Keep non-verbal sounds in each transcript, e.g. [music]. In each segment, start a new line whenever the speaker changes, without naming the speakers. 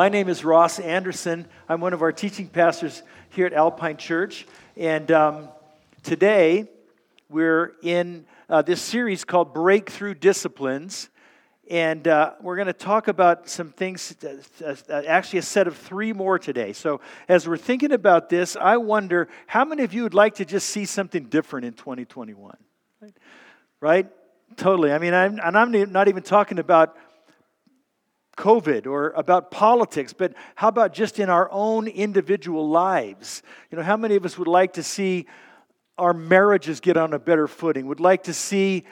My name is Ross Anderson. I'm one of our teaching pastors here at Alpine Church. And um, today we're in uh, this series called Breakthrough Disciplines. And uh, we're going to talk about some things, uh, uh, actually, a set of three more today. So, as we're thinking about this, I wonder how many of you would like to just see something different in 2021? Right? right? Totally. I mean, I'm, and I'm not even talking about COVID or about politics, but how about just in our own individual lives? You know, how many of us would like to see our marriages get on a better footing, would like to see,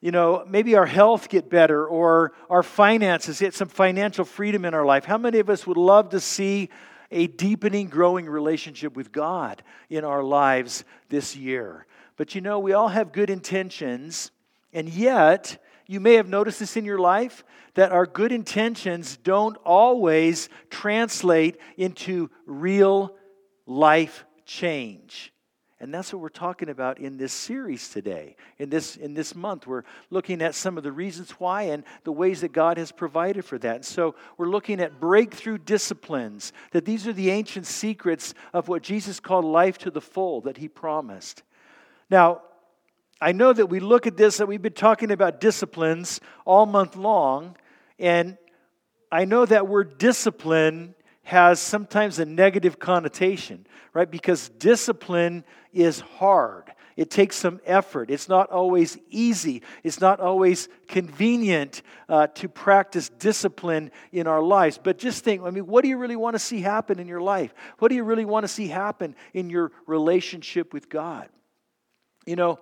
you know, maybe our health get better or our finances get some financial freedom in our life? How many of us would love to see a deepening, growing relationship with God in our lives this year? But you know, we all have good intentions, and yet, you may have noticed this in your life that our good intentions don't always translate into real life change. And that's what we're talking about in this series today. In this, in this month, we're looking at some of the reasons why and the ways that God has provided for that. And so we're looking at breakthrough disciplines, that these are the ancient secrets of what Jesus called life to the full that he promised. Now, I know that we look at this, that we've been talking about disciplines all month long, and I know that word discipline has sometimes a negative connotation, right? Because discipline is hard. It takes some effort. It's not always easy. It's not always convenient uh, to practice discipline in our lives. But just think I mean, what do you really want to see happen in your life? What do you really want to see happen in your relationship with God? You know,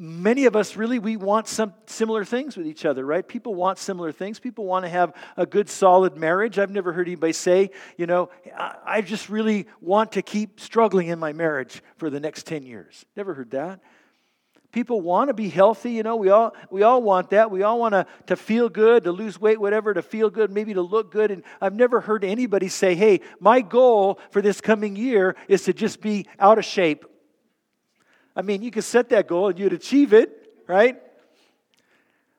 many of us really we want some similar things with each other right? People want similar things. People want to have a good solid marriage. I've never heard anybody say you know i just really want to keep struggling in my marriage for the next 10 years. Never heard that. People want to be healthy you know we all we all want that. We all want to, to feel good to lose weight whatever to feel good maybe to look good. And i've never heard anybody say hey my goal for this coming year is to just be out of shape I mean, you could set that goal and you'd achieve it, right?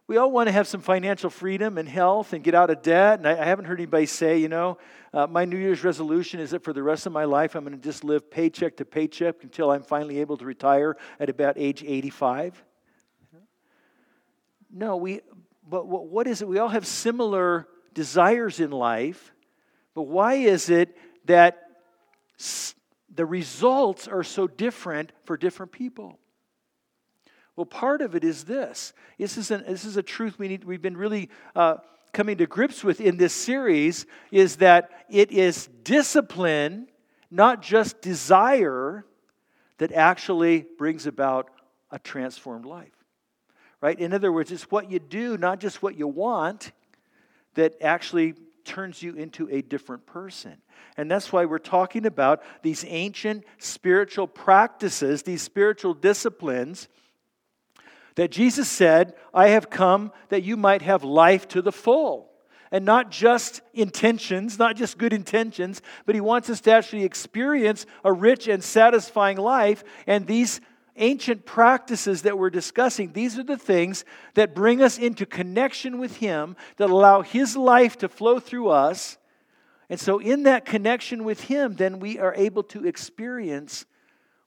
We all want to have some financial freedom and health and get out of debt. And I, I haven't heard anybody say, you know, uh, my New Year's resolution is that for the rest of my life, I'm going to just live paycheck to paycheck until I'm finally able to retire at about age 85. No, we, but what is it? We all have similar desires in life, but why is it that the results are so different for different people. Well, part of it is this. This is, an, this is a truth we need, we've been really uh, coming to grips with in this series is that it is discipline, not just desire, that actually brings about a transformed life. Right? In other words, it's what you do, not just what you want, that actually turns you into a different person. And that's why we're talking about these ancient spiritual practices, these spiritual disciplines that Jesus said, I have come that you might have life to the full. And not just intentions, not just good intentions, but he wants us to actually experience a rich and satisfying life. And these ancient practices that we're discussing, these are the things that bring us into connection with Him, that allow His life to flow through us. And so, in that connection with Him, then we are able to experience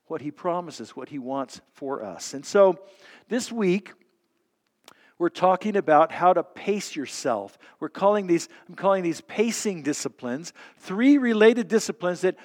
what He promises, what He wants for us. And so, this week, we're talking about how to pace yourself. We're calling these, I'm calling these pacing disciplines, three related disciplines that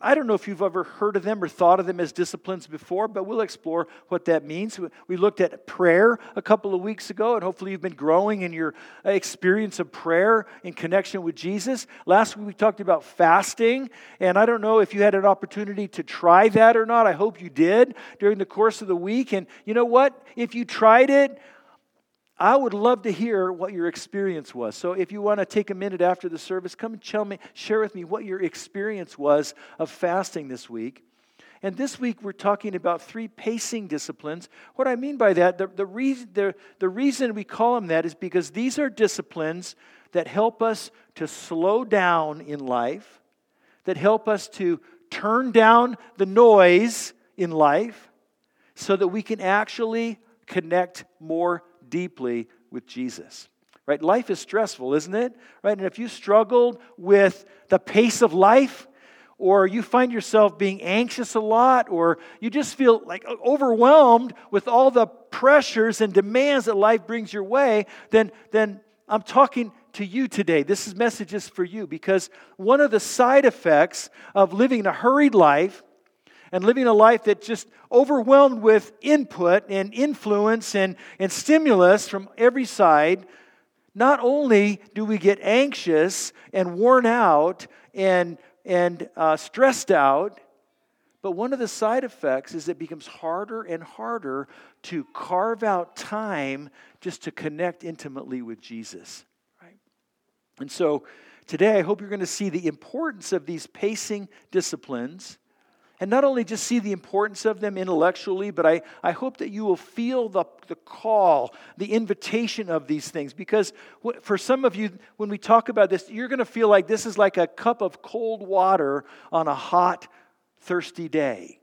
I don't know if you've ever heard of them or thought of them as disciplines before, but we'll explore what that means. We looked at prayer a couple of weeks ago, and hopefully you've been growing in your uh, experience of prayer in connection with Jesus. Last week we talked about fasting, and I don't know if you had an opportunity to try that or not. I hope you did during the course of the week. And you know what? If you tried it, I would love to hear what your experience was. So if you want to take a minute after the service, come and tell me, share with me what your experience was of fasting this week. And this week we're talking about three pacing disciplines. What I mean by that, the, the, reason, the, the reason we call them that is because these are disciplines that help us to slow down in life, that help us to turn down the noise in life, so that we can actually connect more deeply with Jesus. right? Life is stressful, isn't it? Right? And if you struggled with the pace of life, or you find yourself being anxious a lot, or you just feel like overwhelmed with all the pressures and demands that life brings your way, then, then I'm talking to you today. This is messages for you because one of the side effects of living a hurried life and living a life that's just overwhelmed with input and influence and, and stimulus from every side, not only do we get anxious and worn out and, and uh, stressed out, but one of the side effects is it becomes harder and harder to carve out time just to connect intimately with Jesus. Right? And so today I hope you're going to see the importance of these pacing disciplines and not only just see the importance of them intellectually, but I, I hope that you will feel the, the call, the invitation of these things. Because for some of you, when we talk about this, you're going to feel like this is like a cup of cold water on a hot, thirsty day.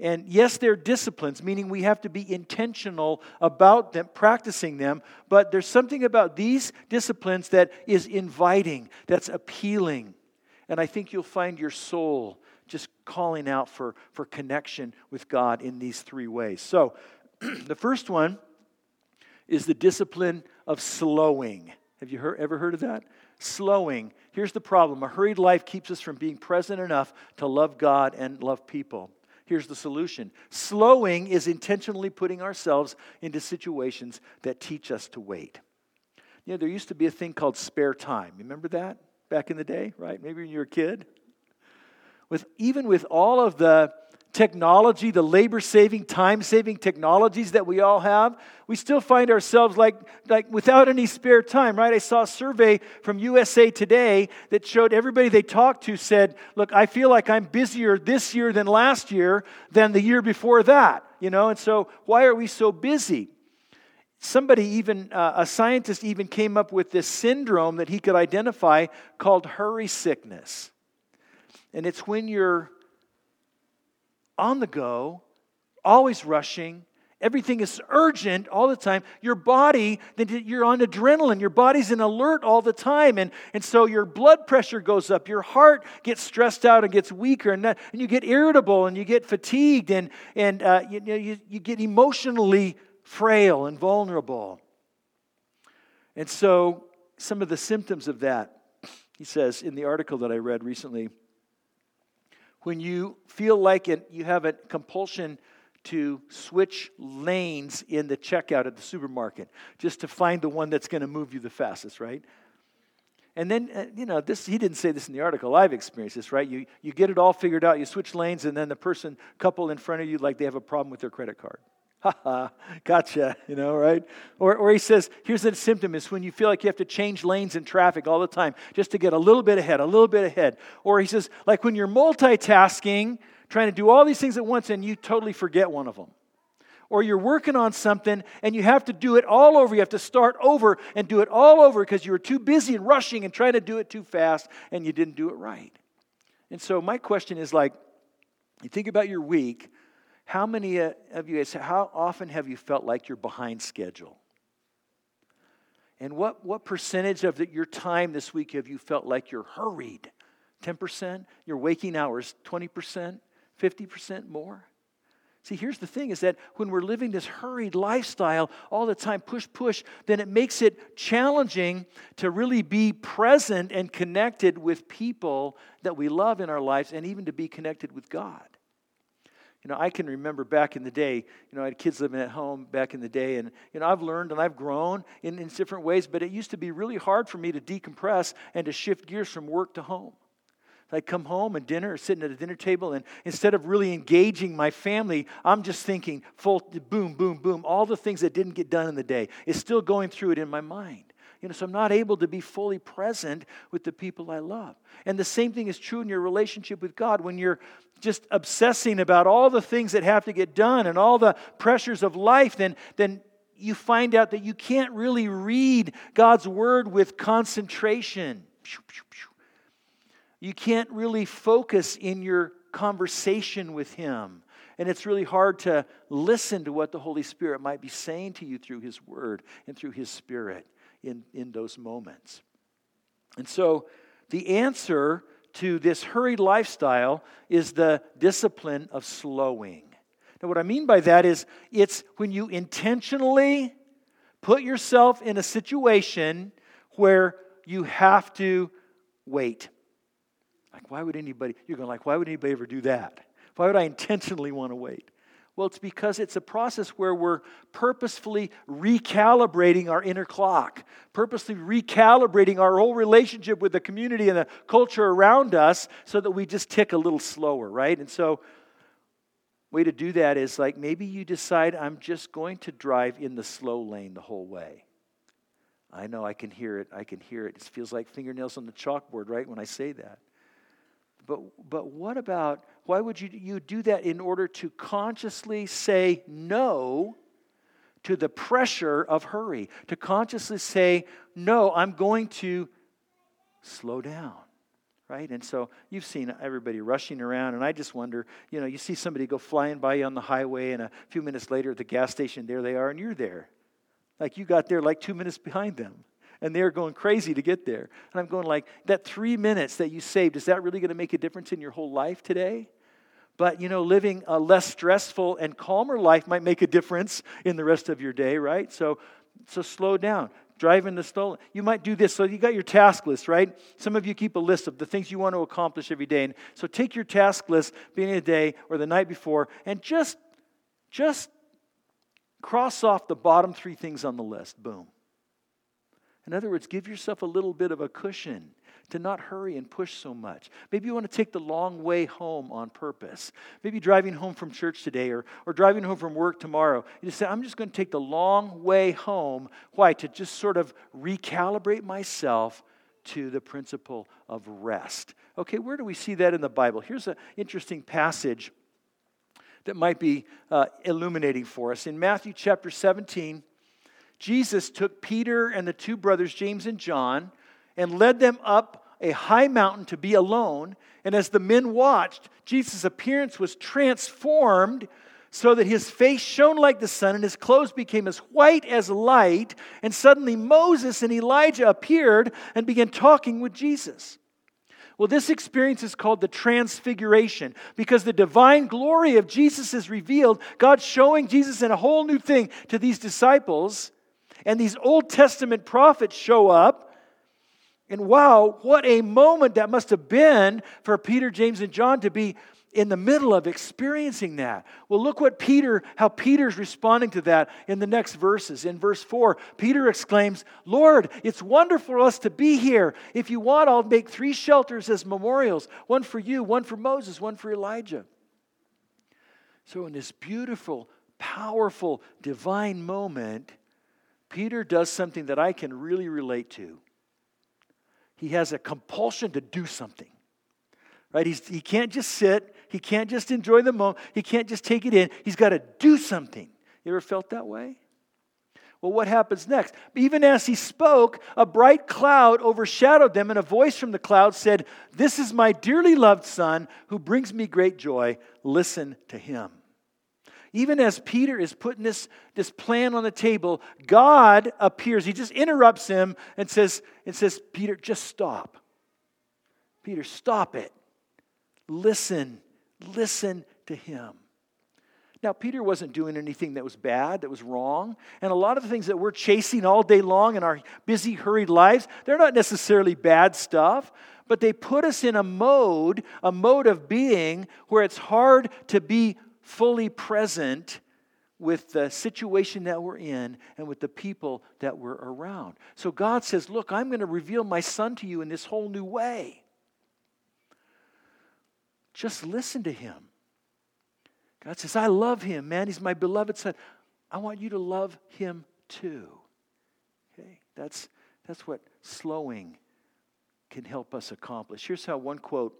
And yes, they're disciplines, meaning we have to be intentional about them, practicing them, but there's something about these disciplines that is inviting, that's appealing. And I think you'll find your soul just calling out for, for connection with God in these three ways. So, [clears throat] the first one is the discipline of slowing. Have you heard, ever heard of that? Slowing. Here's the problem a hurried life keeps us from being present enough to love God and love people. Here's the solution slowing is intentionally putting ourselves into situations that teach us to wait. You know, there used to be a thing called spare time. Remember that back in the day, right? Maybe when you were a kid with even with all of the technology, the labor saving, time saving technologies that we all have, we still find ourselves like, like without any spare time, right? I saw a survey from USA Today that showed everybody they talked to said, Look, I feel like I'm busier this year than last year than the year before that, you know? And so, why are we so busy? Somebody, even uh, a scientist, even came up with this syndrome that he could identify called hurry sickness. And it's when you're on the go, always rushing, everything is urgent all the time your body you're on adrenaline your body's in alert all the time and, and so your blood pressure goes up your heart gets stressed out and gets weaker and, that, and you get irritable and you get fatigued and, and uh, you, you, you get emotionally frail and vulnerable. And so some of the symptoms of that he says in the article that i read recently when you feel like it, you have a compulsion to switch lanes in the checkout at the supermarket just to find the one that's going to move you the fastest, right? And then, uh, you know, this, he didn't say this in the article. I've experienced this, right? You, you get it all figured out, you switch lanes, and then the person, couple in front of you, like they have a problem with their credit card. Ha ha, gotcha, you know, right? Or, or he says, here's a symptom is when you feel like you have to change lanes in traffic all the time just to get a little bit ahead, a little bit ahead. Or he says, like when you're multitasking, trying to do all these things at once and you totally forget one of them. Or you're working on something and you have to do it all over. You have to start over and do it all over because you were too busy and rushing and trying to do it too fast and you didn't do it right. And so my question is like, you think about your week how many uh, of you guys, how often have you felt like you're behind schedule? And what, what percentage of the, your time this week have you felt like you're hurried? 10%? Your waking hours, 20%? 50% more? See, here's the thing is that when we're living this hurried lifestyle all the time, push, push, then it makes it challenging to really be present and connected with people that we love in our lives and even to be connected with God. You know, I can remember back in the day, you know, I had kids living at home back in the day, and, you know, I've learned and I've grown in, in different ways, but it used to be really hard for me to decompress and to shift gears from work to home. I'd come home and dinner, or sitting at a dinner table, and instead of really engaging my family, I'm just thinking, full, boom, boom, boom, all the things that didn't get done in the day is still going through it in my mind. You know, so I'm not able to be fully present with the people I love. And the same thing is true in your relationship with God. When you're just obsessing about all the things that have to get done and all the pressures of life, then, then you find out that you can't really read God's word with concentration. You can't really focus in your conversation with Him. And it's really hard to listen to what the Holy Spirit might be saying to you through His Word and through His Spirit in, in those moments. And so the answer to this hurried lifestyle is the discipline of slowing. Now, what I mean by that is it's when you intentionally put yourself in a situation where you have to wait. Like, why would anybody, you're going like, why would anybody ever do that? Why would I intentionally want to wait? Well, it's because it's a process where we're purposefully recalibrating our inner clock, purposely recalibrating our whole relationship with the community and the culture around us so that we just tick a little slower, right? And so, way to do that is like maybe you decide I'm just going to drive in the slow lane the whole way. I know I can hear it. I can hear it. It feels like fingernails on the chalkboard, right, when I say that. But, but what about, why would you, you do that in order to consciously say no to the pressure of hurry? To consciously say, no, I'm going to slow down right? And so you've seen everybody rushing around, and I just wonder, you know, you see somebody go flying by you on the highway, and a few minutes later at the gas station, there they are, and you're there. Like you got there like two minutes behind them and they're going crazy to get there. And I'm going like, that three minutes that you saved, is that really going to make a difference in your whole life today? But, you know, living a less stressful and calmer life might make a difference in the rest of your day, right? So, so slow down. Driving the slow. You might do this. So you got your task list, right? Some of you keep a list of the things you want to accomplish every day. And so take your task list, beginning of the day or the night before, and just, just cross off the bottom three things on the list. Boom. In other words, give yourself a little bit of a cushion to not hurry and push so much. Maybe you want to take the long way home on purpose. Maybe driving home from church today or, or driving home from work tomorrow. You just say, I'm just going to take the long way home. Why? To just sort of recalibrate myself to the principle of rest. Okay, where do we see that in the Bible? Here's an interesting passage that might be uh, illuminating for us. In Matthew chapter 17, Jesus took Peter and the two brothers, James and John, and led them up a high mountain to be alone. And as the men watched, Jesus' appearance was transformed so that his face shone like the sun and his clothes became as white as light. And suddenly Moses and Elijah appeared and began talking with Jesus. Well, this experience is called the transfiguration because the divine glory of Jesus is revealed. God showing Jesus in a whole new thing to these disciples and these Old Testament prophets show up. And wow, what a moment that must have been for Peter, James, and John to be in the middle of experiencing that. Well, look what Peter, how Peter's responding to that in the next verses. In verse 4, Peter exclaims, Lord, it's wonderful for us to be here. If you want, I'll make three shelters as memorials one for you, one for Moses, one for Elijah. So, in this beautiful, powerful, divine moment, Peter does something that I can really relate to. He has a compulsion to do something. Right? He's, he can't just sit. He can't just enjoy the moment. He can't just take it in. He's got to do something. You ever felt that way? Well, what happens next? Even as he spoke, a bright cloud overshadowed them, and a voice from the cloud said, This is my dearly loved son who brings me great joy. Listen to him. Even as Peter is putting this, this plan on the table, God appears. He just interrupts him and says, and says, Peter, just stop. Peter, stop it. Listen. Listen to him. Now, Peter wasn't doing anything that was bad, that was wrong. And a lot of the things that we're chasing all day long in our busy, hurried lives, they're not necessarily bad stuff, but they put us in a mode, a mode of being where it's hard to be fully present with the situation that we're in and with the people that we're around. So God says, Look, I'm going to reveal my son to you in this whole new way. Just listen to him. God says, I love him, man. He's my beloved son. I want you to love him too. Okay? That's, that's what slowing can help us accomplish. Here's how one quote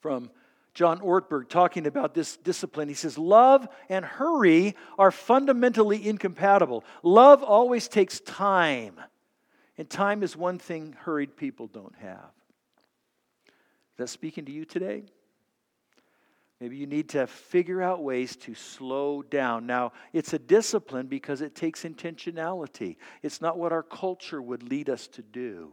from John Ortberg talking about this discipline. He says, Love and hurry are fundamentally incompatible. Love always takes time, and time is one thing hurried people don't have. Is that speaking to you today? Maybe you need to figure out ways to slow down. Now, it's a discipline because it takes intentionality. It's not what our culture would lead us to do.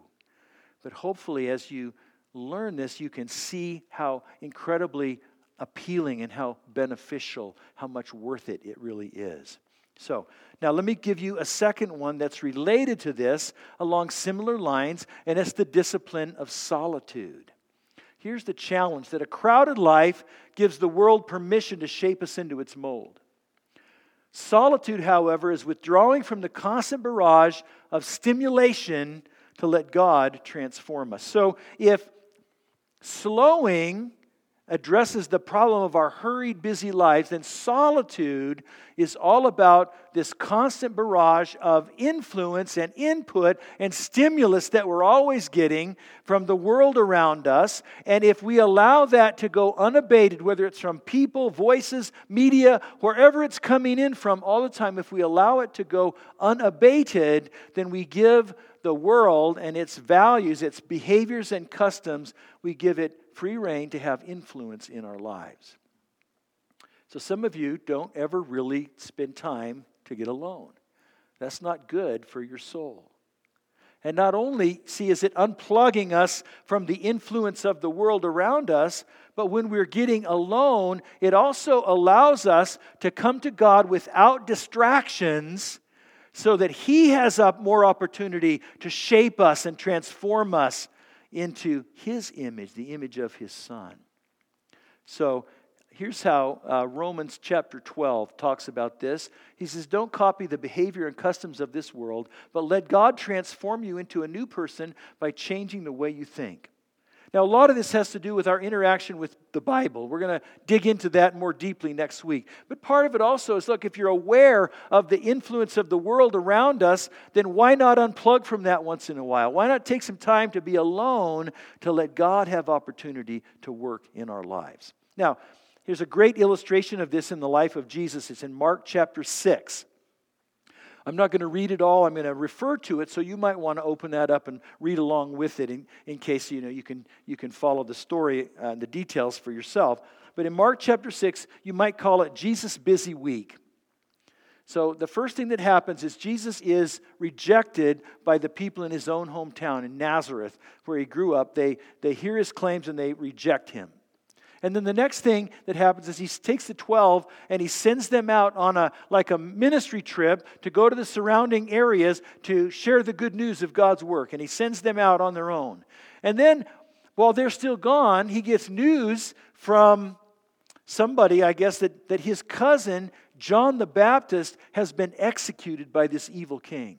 But hopefully, as you learn this, you can see how incredibly appealing and how beneficial, how much worth it it really is. So, now let me give you a second one that's related to this along similar lines, and it's the discipline of solitude. Here's the challenge that a crowded life gives the world permission to shape us into its mold. Solitude, however, is withdrawing from the constant barrage of stimulation to let God transform us. So if slowing addresses the problem of our hurried, busy lives, then solitude is all about this constant barrage of influence and input and stimulus that we're always getting from the world around us. And if we allow that to go unabated, whether it's from people, voices, media, wherever it's coming in from all the time, if we allow it to go unabated, then we give the world and its values, its behaviors and customs, we give it free rein to have influence in our lives. So some of you don't ever really spend time to get alone. That's not good for your soul. And not only, see, is it unplugging us from the influence of the world around us, but when we're getting alone, it also allows us to come to God without distractions so that He has up more opportunity to shape us and transform us into his image, the image of his son. So here's how uh, Romans chapter 12 talks about this. He says, Don't copy the behavior and customs of this world, but let God transform you into a new person by changing the way you think. Now, a lot of this has to do with our interaction with the Bible. We're going to dig into that more deeply next week. But part of it also is look, if you're aware of the influence of the world around us, then why not unplug from that once in a while? Why not take some time to be alone to let God have opportunity to work in our lives? Now, here's a great illustration of this in the life of Jesus. It's in Mark chapter 6. I'm not going to read it all. I'm going to refer to it, so you might want to open that up and read along with it in, in case you, know, you, can, you can follow the story uh, and the details for yourself. But in Mark chapter 6, you might call it Jesus' busy week. So the first thing that happens is Jesus is rejected by the people in his own hometown in Nazareth, where he grew up. They, they hear his claims and they reject him. And then the next thing that happens is he takes the 12 and he sends them out on a like a ministry trip to go to the surrounding areas to share the good news of God's work. And he sends them out on their own. And then while they're still gone, he gets news from somebody, I guess, that, that his cousin, John the Baptist, has been executed by this evil king.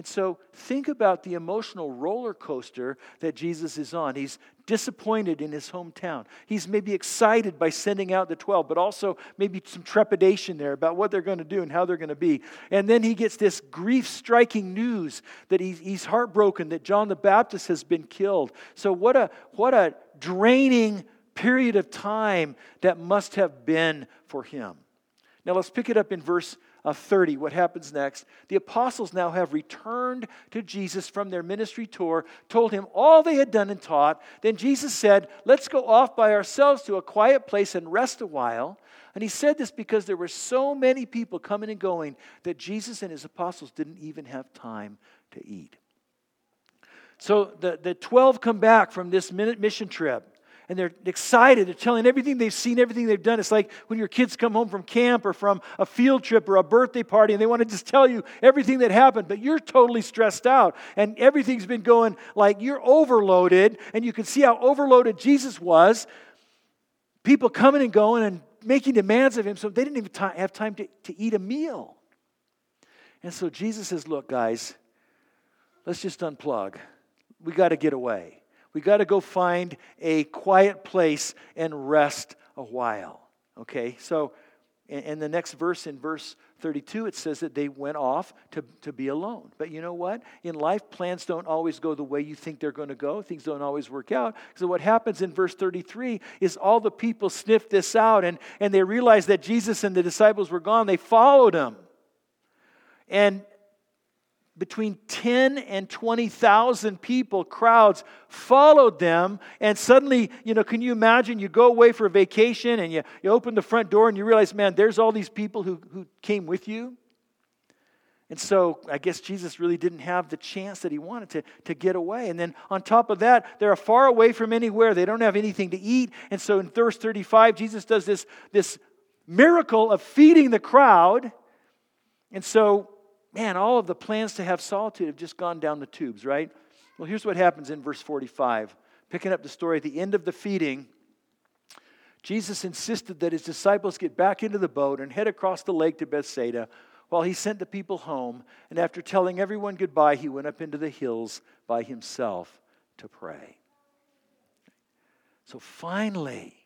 And so think about the emotional roller coaster that Jesus is on. He's disappointed in his hometown. He's maybe excited by sending out the 12, but also maybe some trepidation there about what they're going to do and how they're going to be. And then he gets this grief striking news that he's, he's heartbroken that John the Baptist has been killed. So, what a, what a draining period of time that must have been for him. Now, let's pick it up in verse uh, 30, what happens next? The apostles now have returned to Jesus from their ministry tour, told him all they had done and taught. Then Jesus said, Let's go off by ourselves to a quiet place and rest a while. And he said this because there were so many people coming and going that Jesus and his apostles didn't even have time to eat. So the, the 12 come back from this mission trip and they're excited. They're telling everything they've seen, everything they've done. It's like when your kids come home from camp or from a field trip or a birthday party and they want to just tell you everything that happened, but you're totally stressed out and everything's been going like you're overloaded, and you can see how overloaded Jesus was. People coming and going and making demands of him, so they didn't even t- have time to, to eat a meal. And so Jesus says, Look, guys, let's just unplug. We got to get away. We got to go find a quiet place and rest a while. Okay, so in the next verse, in verse 32, it says that they went off to, to be alone. But you know what? In life, plans don't always go the way you think they're going to go. Things don't always work out. So, what happens in verse 33 is all the people sniffed this out and, and they realized that Jesus and the disciples were gone. They followed him. And between 10 and 20,000 people, crowds, followed them. And suddenly, you know, can you imagine you go away for a vacation and you, you open the front door and you realize, man, there's all these people who, who came with you? And so I guess Jesus really didn't have the chance that he wanted to, to get away. And then on top of that, they're far away from anywhere. They don't have anything to eat. And so in verse 35, Jesus does this, this miracle of feeding the crowd. And so, man, all of the plans to have solitude have just gone down the tubes, right? Well, here's what happens in verse 45. Picking up the story at the end of the feeding, Jesus insisted that his disciples get back into the boat and head across the lake to Bethsaida while he sent the people home, and after telling everyone goodbye, he went up into the hills by himself to pray. So finally,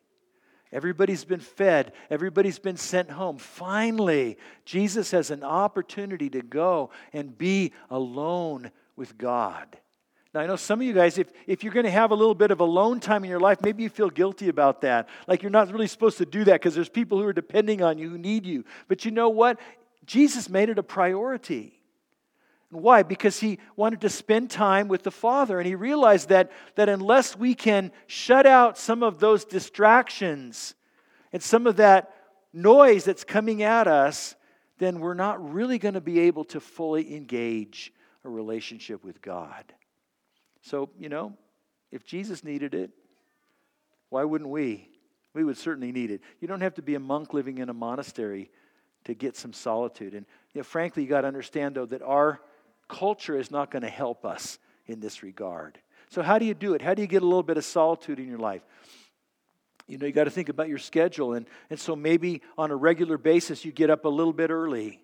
everybody's been fed, everybody's been sent home. Finally, Jesus has an opportunity to go and be alone with God. Now, I know some of you guys, if, if you're going to have a little bit of alone time in your life, maybe you feel guilty about that. Like you're not really supposed to do that because there's people who are depending on you who need you. But you know what? Jesus made it a priority. Why? Because he wanted to spend time with the Father. And he realized that, that unless we can shut out some of those distractions and some of that noise that's coming at us, then we're not really going to be able to fully engage a relationship with God. So, you know, if Jesus needed it, why wouldn't we? We would certainly need it. You don't have to be a monk living in a monastery to get some solitude. And you know, frankly, you got to understand, though, that our culture is not going to help us in this regard. So, how do you do it? How do you get a little bit of solitude in your life? You know, you got to think about your schedule. And, and so, maybe on a regular basis, you get up a little bit early,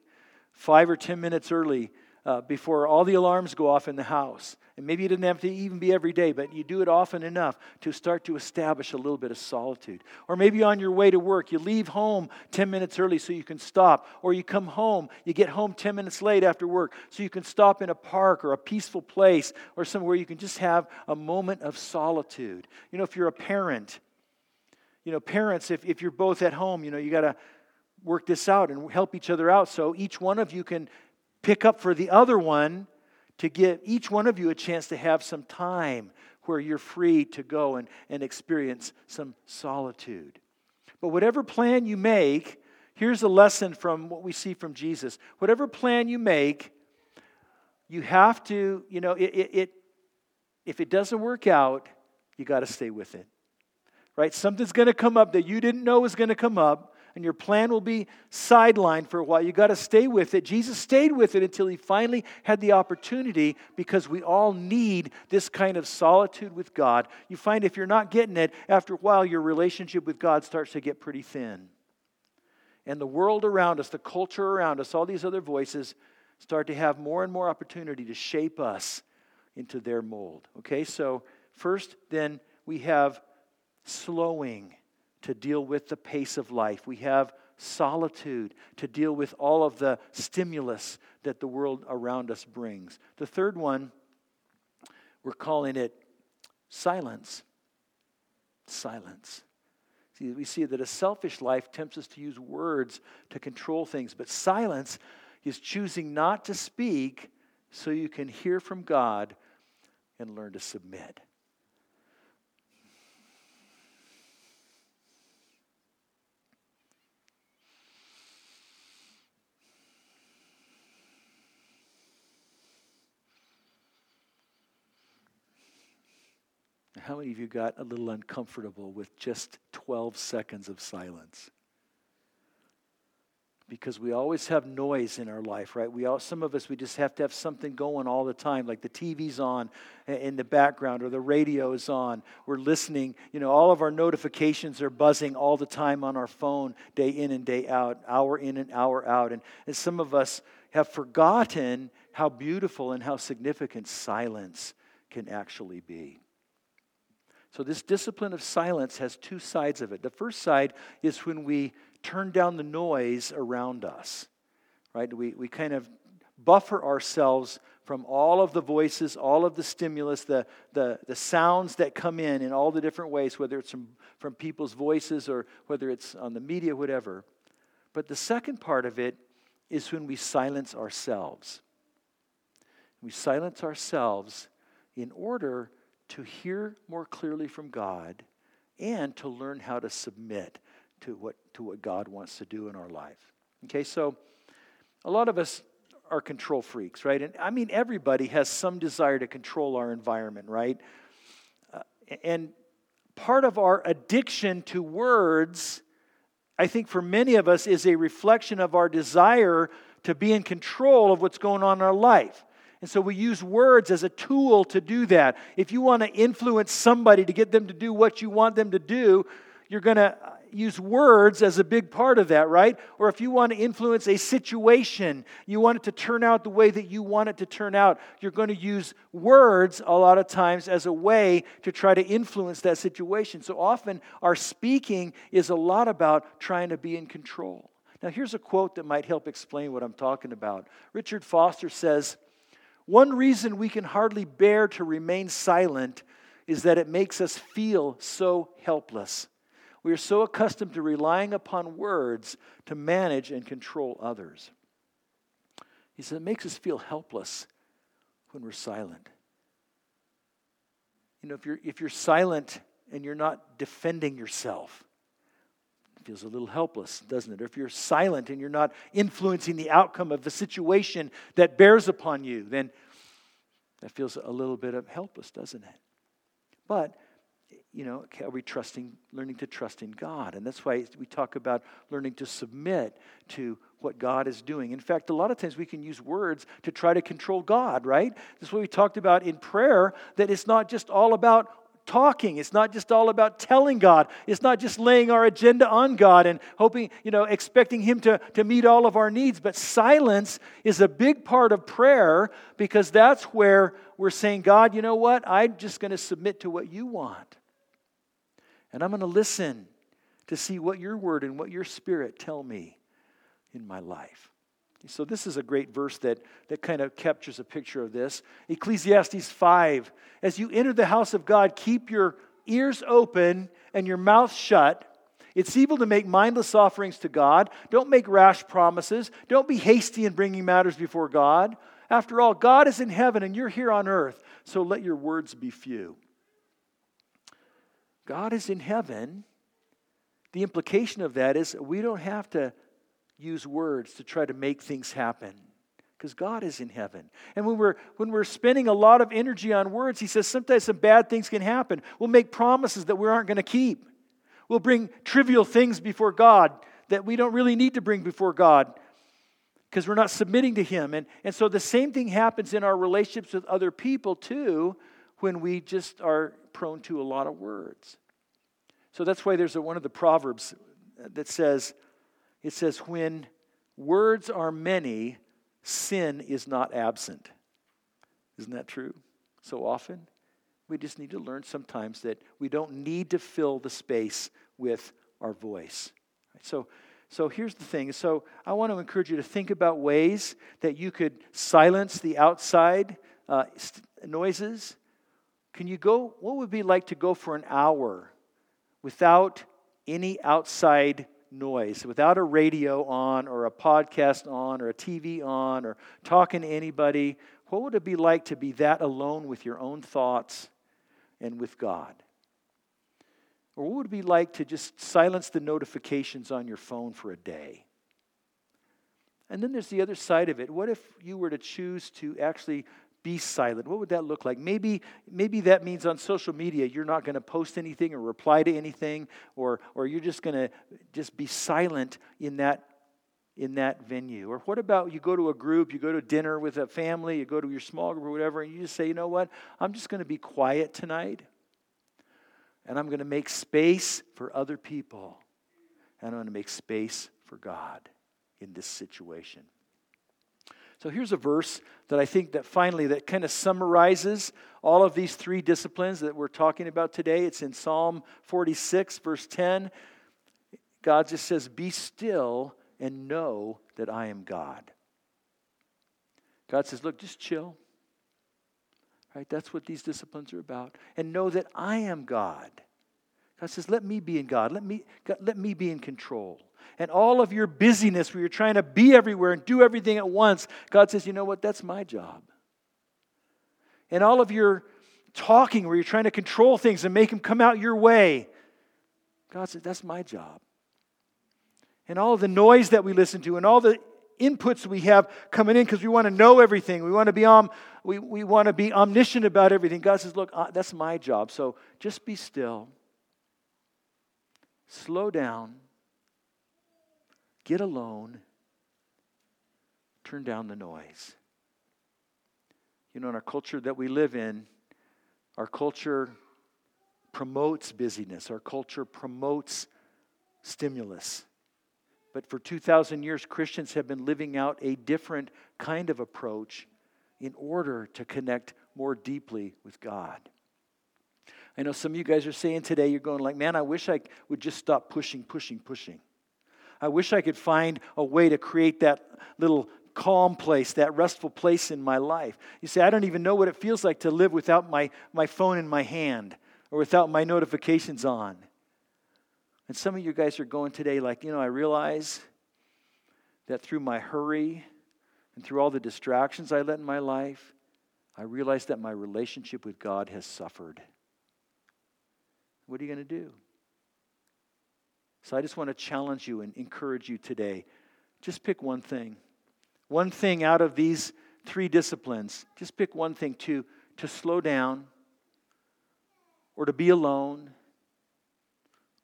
five or 10 minutes early, uh, before all the alarms go off in the house. And maybe it doesn't have to even be every day, but you do it often enough to start to establish a little bit of solitude. Or maybe on your way to work, you leave home 10 minutes early so you can stop. Or you come home, you get home 10 minutes late after work so you can stop in a park or a peaceful place or somewhere you can just have a moment of solitude. You know, if you're a parent, you know, parents, if, if you're both at home, you know, you got to work this out and help each other out so each one of you can pick up for the other one to give each one of you a chance to have some time where you're free to go and, and experience some solitude. But whatever plan you make, here's a lesson from what we see from Jesus. Whatever plan you make, you have to, you know, it, it, it if it doesn't work out, you got to stay with it. Right? Something's going to come up that you didn't know was going to come up and your plan will be sidelined for a while. You got to stay with it. Jesus stayed with it until he finally had the opportunity because we all need this kind of solitude with God. You find if you're not getting it, after a while, your relationship with God starts to get pretty thin. And the world around us, the culture around us, all these other voices start to have more and more opportunity to shape us into their mold. Okay, so first, then we have slowing to deal with the pace of life. We have solitude to deal with all of the stimulus that the world around us brings. The third one, we're calling it silence. Silence. See, we see that a selfish life tempts us to use words to control things, but silence is choosing not to speak so you can hear from God and learn to submit. How many of you got a little uncomfortable with just 12 seconds of silence? Because we always have noise in our life, right? We all, some of us, we just have to have something going all the time, like the TV's on in the background or the radio is on. We're listening. You know, all of our notifications are buzzing all the time on our phone, day in and day out, hour in and hour out. And, and some of us have forgotten how beautiful and how significant silence can actually be. So, this discipline of silence has two sides of it. The first side is when we turn down the noise around us, right? We, we kind of buffer ourselves from all of the voices, all of the stimulus, the, the, the sounds that come in in all the different ways, whether it's from, from people's voices or whether it's on the media, whatever. But the second part of it is when we silence ourselves. We silence ourselves in order to hear more clearly from God and to learn how to submit to what, to what God wants to do in our life. Okay, so a lot of us are control freaks, right? And I mean, everybody has some desire to control our environment, right? Uh, and part of our addiction to words, I think for many of us, is a reflection of our desire to be in control of what's going on in our life. And so we use words as a tool to do that. If you want to influence somebody to get them to do what you want them to do, you're going to use words as a big part of that, right? Or if you want to influence a situation, you want it to turn out the way that you want it to turn out, you're going to use words a lot of times as a way to try to influence that situation. So often our speaking is a lot about trying to be in control. Now, here's a quote that might help explain what I'm talking about. Richard Foster says, One reason we can hardly bear to remain silent is that it makes us feel so helpless. We are so accustomed to relying upon words to manage and control others. He said it makes us feel helpless when we're silent. You know, if you're, if you're silent and you're not defending yourself, feels a little helpless, doesn't it? Or if you're silent and you're not influencing the outcome of the situation that bears upon you, then that feels a little bit of helpless, doesn't it? But you know, are we trusting, learning to trust in God? And that's why we talk about learning to submit to what God is doing. In fact, a lot of times we can use words to try to control God, right? That's what we talked about in prayer, that it's not just all about talking. It's not just all about telling God. It's not just laying our agenda on God and hoping, you know, expecting Him to, to meet all of our needs. But silence is a big part of prayer because that's where we're saying, God, you know what? I'm just going to submit to what you want. And I'm going to listen to see what your word and what your spirit tell me in my life. So, this is a great verse that, that kind of captures a picture of this. Ecclesiastes 5 As you enter the house of God, keep your ears open and your mouth shut. It's evil to make mindless offerings to God. Don't make rash promises. Don't be hasty in bringing matters before God. After all, God is in heaven and you're here on earth, so let your words be few. God is in heaven. The implication of that is we don't have to use words to try to make things happen because God is in heaven. And when we're, when we're spending a lot of energy on words, he says sometimes some bad things can happen. We'll make promises that we aren't going to keep. We'll bring trivial things before God that we don't really need to bring before God because we're not submitting to Him. And, and so the same thing happens in our relationships with other people too when we just are prone to a lot of words. So that's why there's a, one of the Proverbs that says, it says, when words are many, sin is not absent. Isn't that true? So often, we just need to learn sometimes that we don't need to fill the space with our voice. So, so here's the thing. So I want to encourage you to think about ways that you could silence the outside uh, noises. Can you go? What would it be like to go for an hour without any outside noise, without a radio on or a podcast on or a TV on or talking to anybody, what would it be like to be that alone with your own thoughts and with God? Or what would it be like to just silence the notifications on your phone for a day? And then there's the other side of it. What if you were to choose to actually be silent. What would that look like? Maybe maybe that means on social media you're not going to post anything or reply to anything or or you're just going to just be silent in that in that venue. Or what about you go to a group you go to dinner with a family you go to your small group or whatever and you just say you know what? I'm just going to be quiet tonight and i'm going to make space for other people and i'm going to make space for god in this situation so here's a verse that I think that finally that kind of summarizes all of these three disciplines that we're talking about today. It's in Psalm 46 verse 10. God just says, "Be still and know that I am God." God says, "Look, just chill." Right? That's what these disciplines are about. And know that I am God. God says, "Let me be in God. Let me God, let me be in control." and all of your busyness where you're trying to be everywhere and do everything at once, God says, you know what? That's my job. and all of your talking where you're trying to control things and make them come out your way. God says, That's my job. And all of the noise that we listen to and all the inputs we have coming in because we want to know everything. We want to be om- we, we want to be omniscient about everything. God says, Look, uh, that's my job. So just be still. Slow down. Get alone. Turn down the noise. You know, in our culture that we live in, our culture promotes busyness, our culture promotes stimulus. But for 2,000 years, Christians have been living out a different kind of approach in order to connect more deeply with God. I know some of you guys are saying today, you're going like, man, I wish I would just stop pushing, pushing, pushing. I wish I could find a way to create that little calm place, that restful place in my life. You say, I don't even know what it feels like to live without my, my phone in my hand or without my notifications on. And some of you guys are going today, like, you know, I realize that through my hurry and through all the distractions I let in my life, I realize that my relationship with God has suffered. What are you going to do? So I just want to challenge you and encourage you today. Just pick one thing. One thing out of these three disciplines. Just pick one thing to, to slow down or to be alone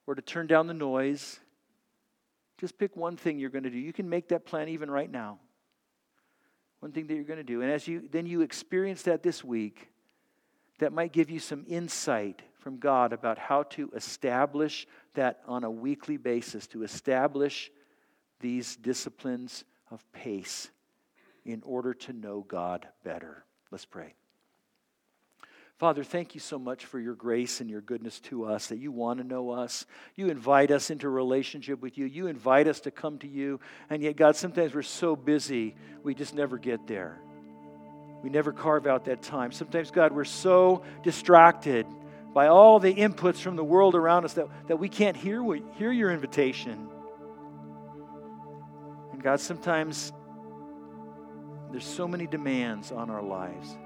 or to turn down the noise. Just pick one thing you're going to do. You can make that plan even right now. One thing that you're going to do. And as you then you experience that this week, that might give you some insight from God about how to establish that on a weekly basis, to establish these disciplines of pace in order to know God better. Let's pray. Father, thank you so much for your grace and your goodness to us, that you want to know us. You invite us into relationship with you. You invite us to come to you. And yet, God, sometimes we're so busy, we just never get there. We never carve out that time. Sometimes, God, we're so distracted by all the inputs from the world around us that, that we can't hear, hear your invitation. And God, sometimes there's so many demands on our lives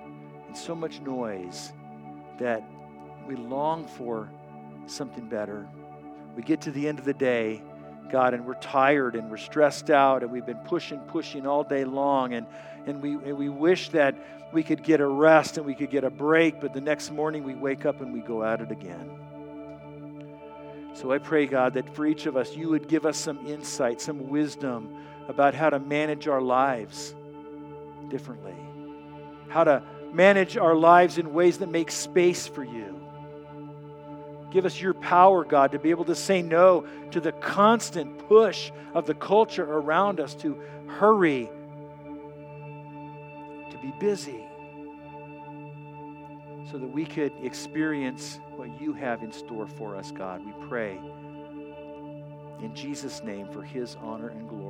and so much noise that we long for something better. We get to the end of the day, God, and we're tired and we're stressed out and we've been pushing, pushing all day long. And, and, we, and we wish that we could get a rest and we could get a break, but the next morning we wake up and we go at it again. So I pray, God, that for each of us, you would give us some insight, some wisdom about how to manage our lives differently, how to manage our lives in ways that make space for you. Give us your power, God, to be able to say no to the constant push of the culture around us to hurry, to be busy, so that we could experience what you have in store for us, God. We pray in Jesus' name for his honor and glory.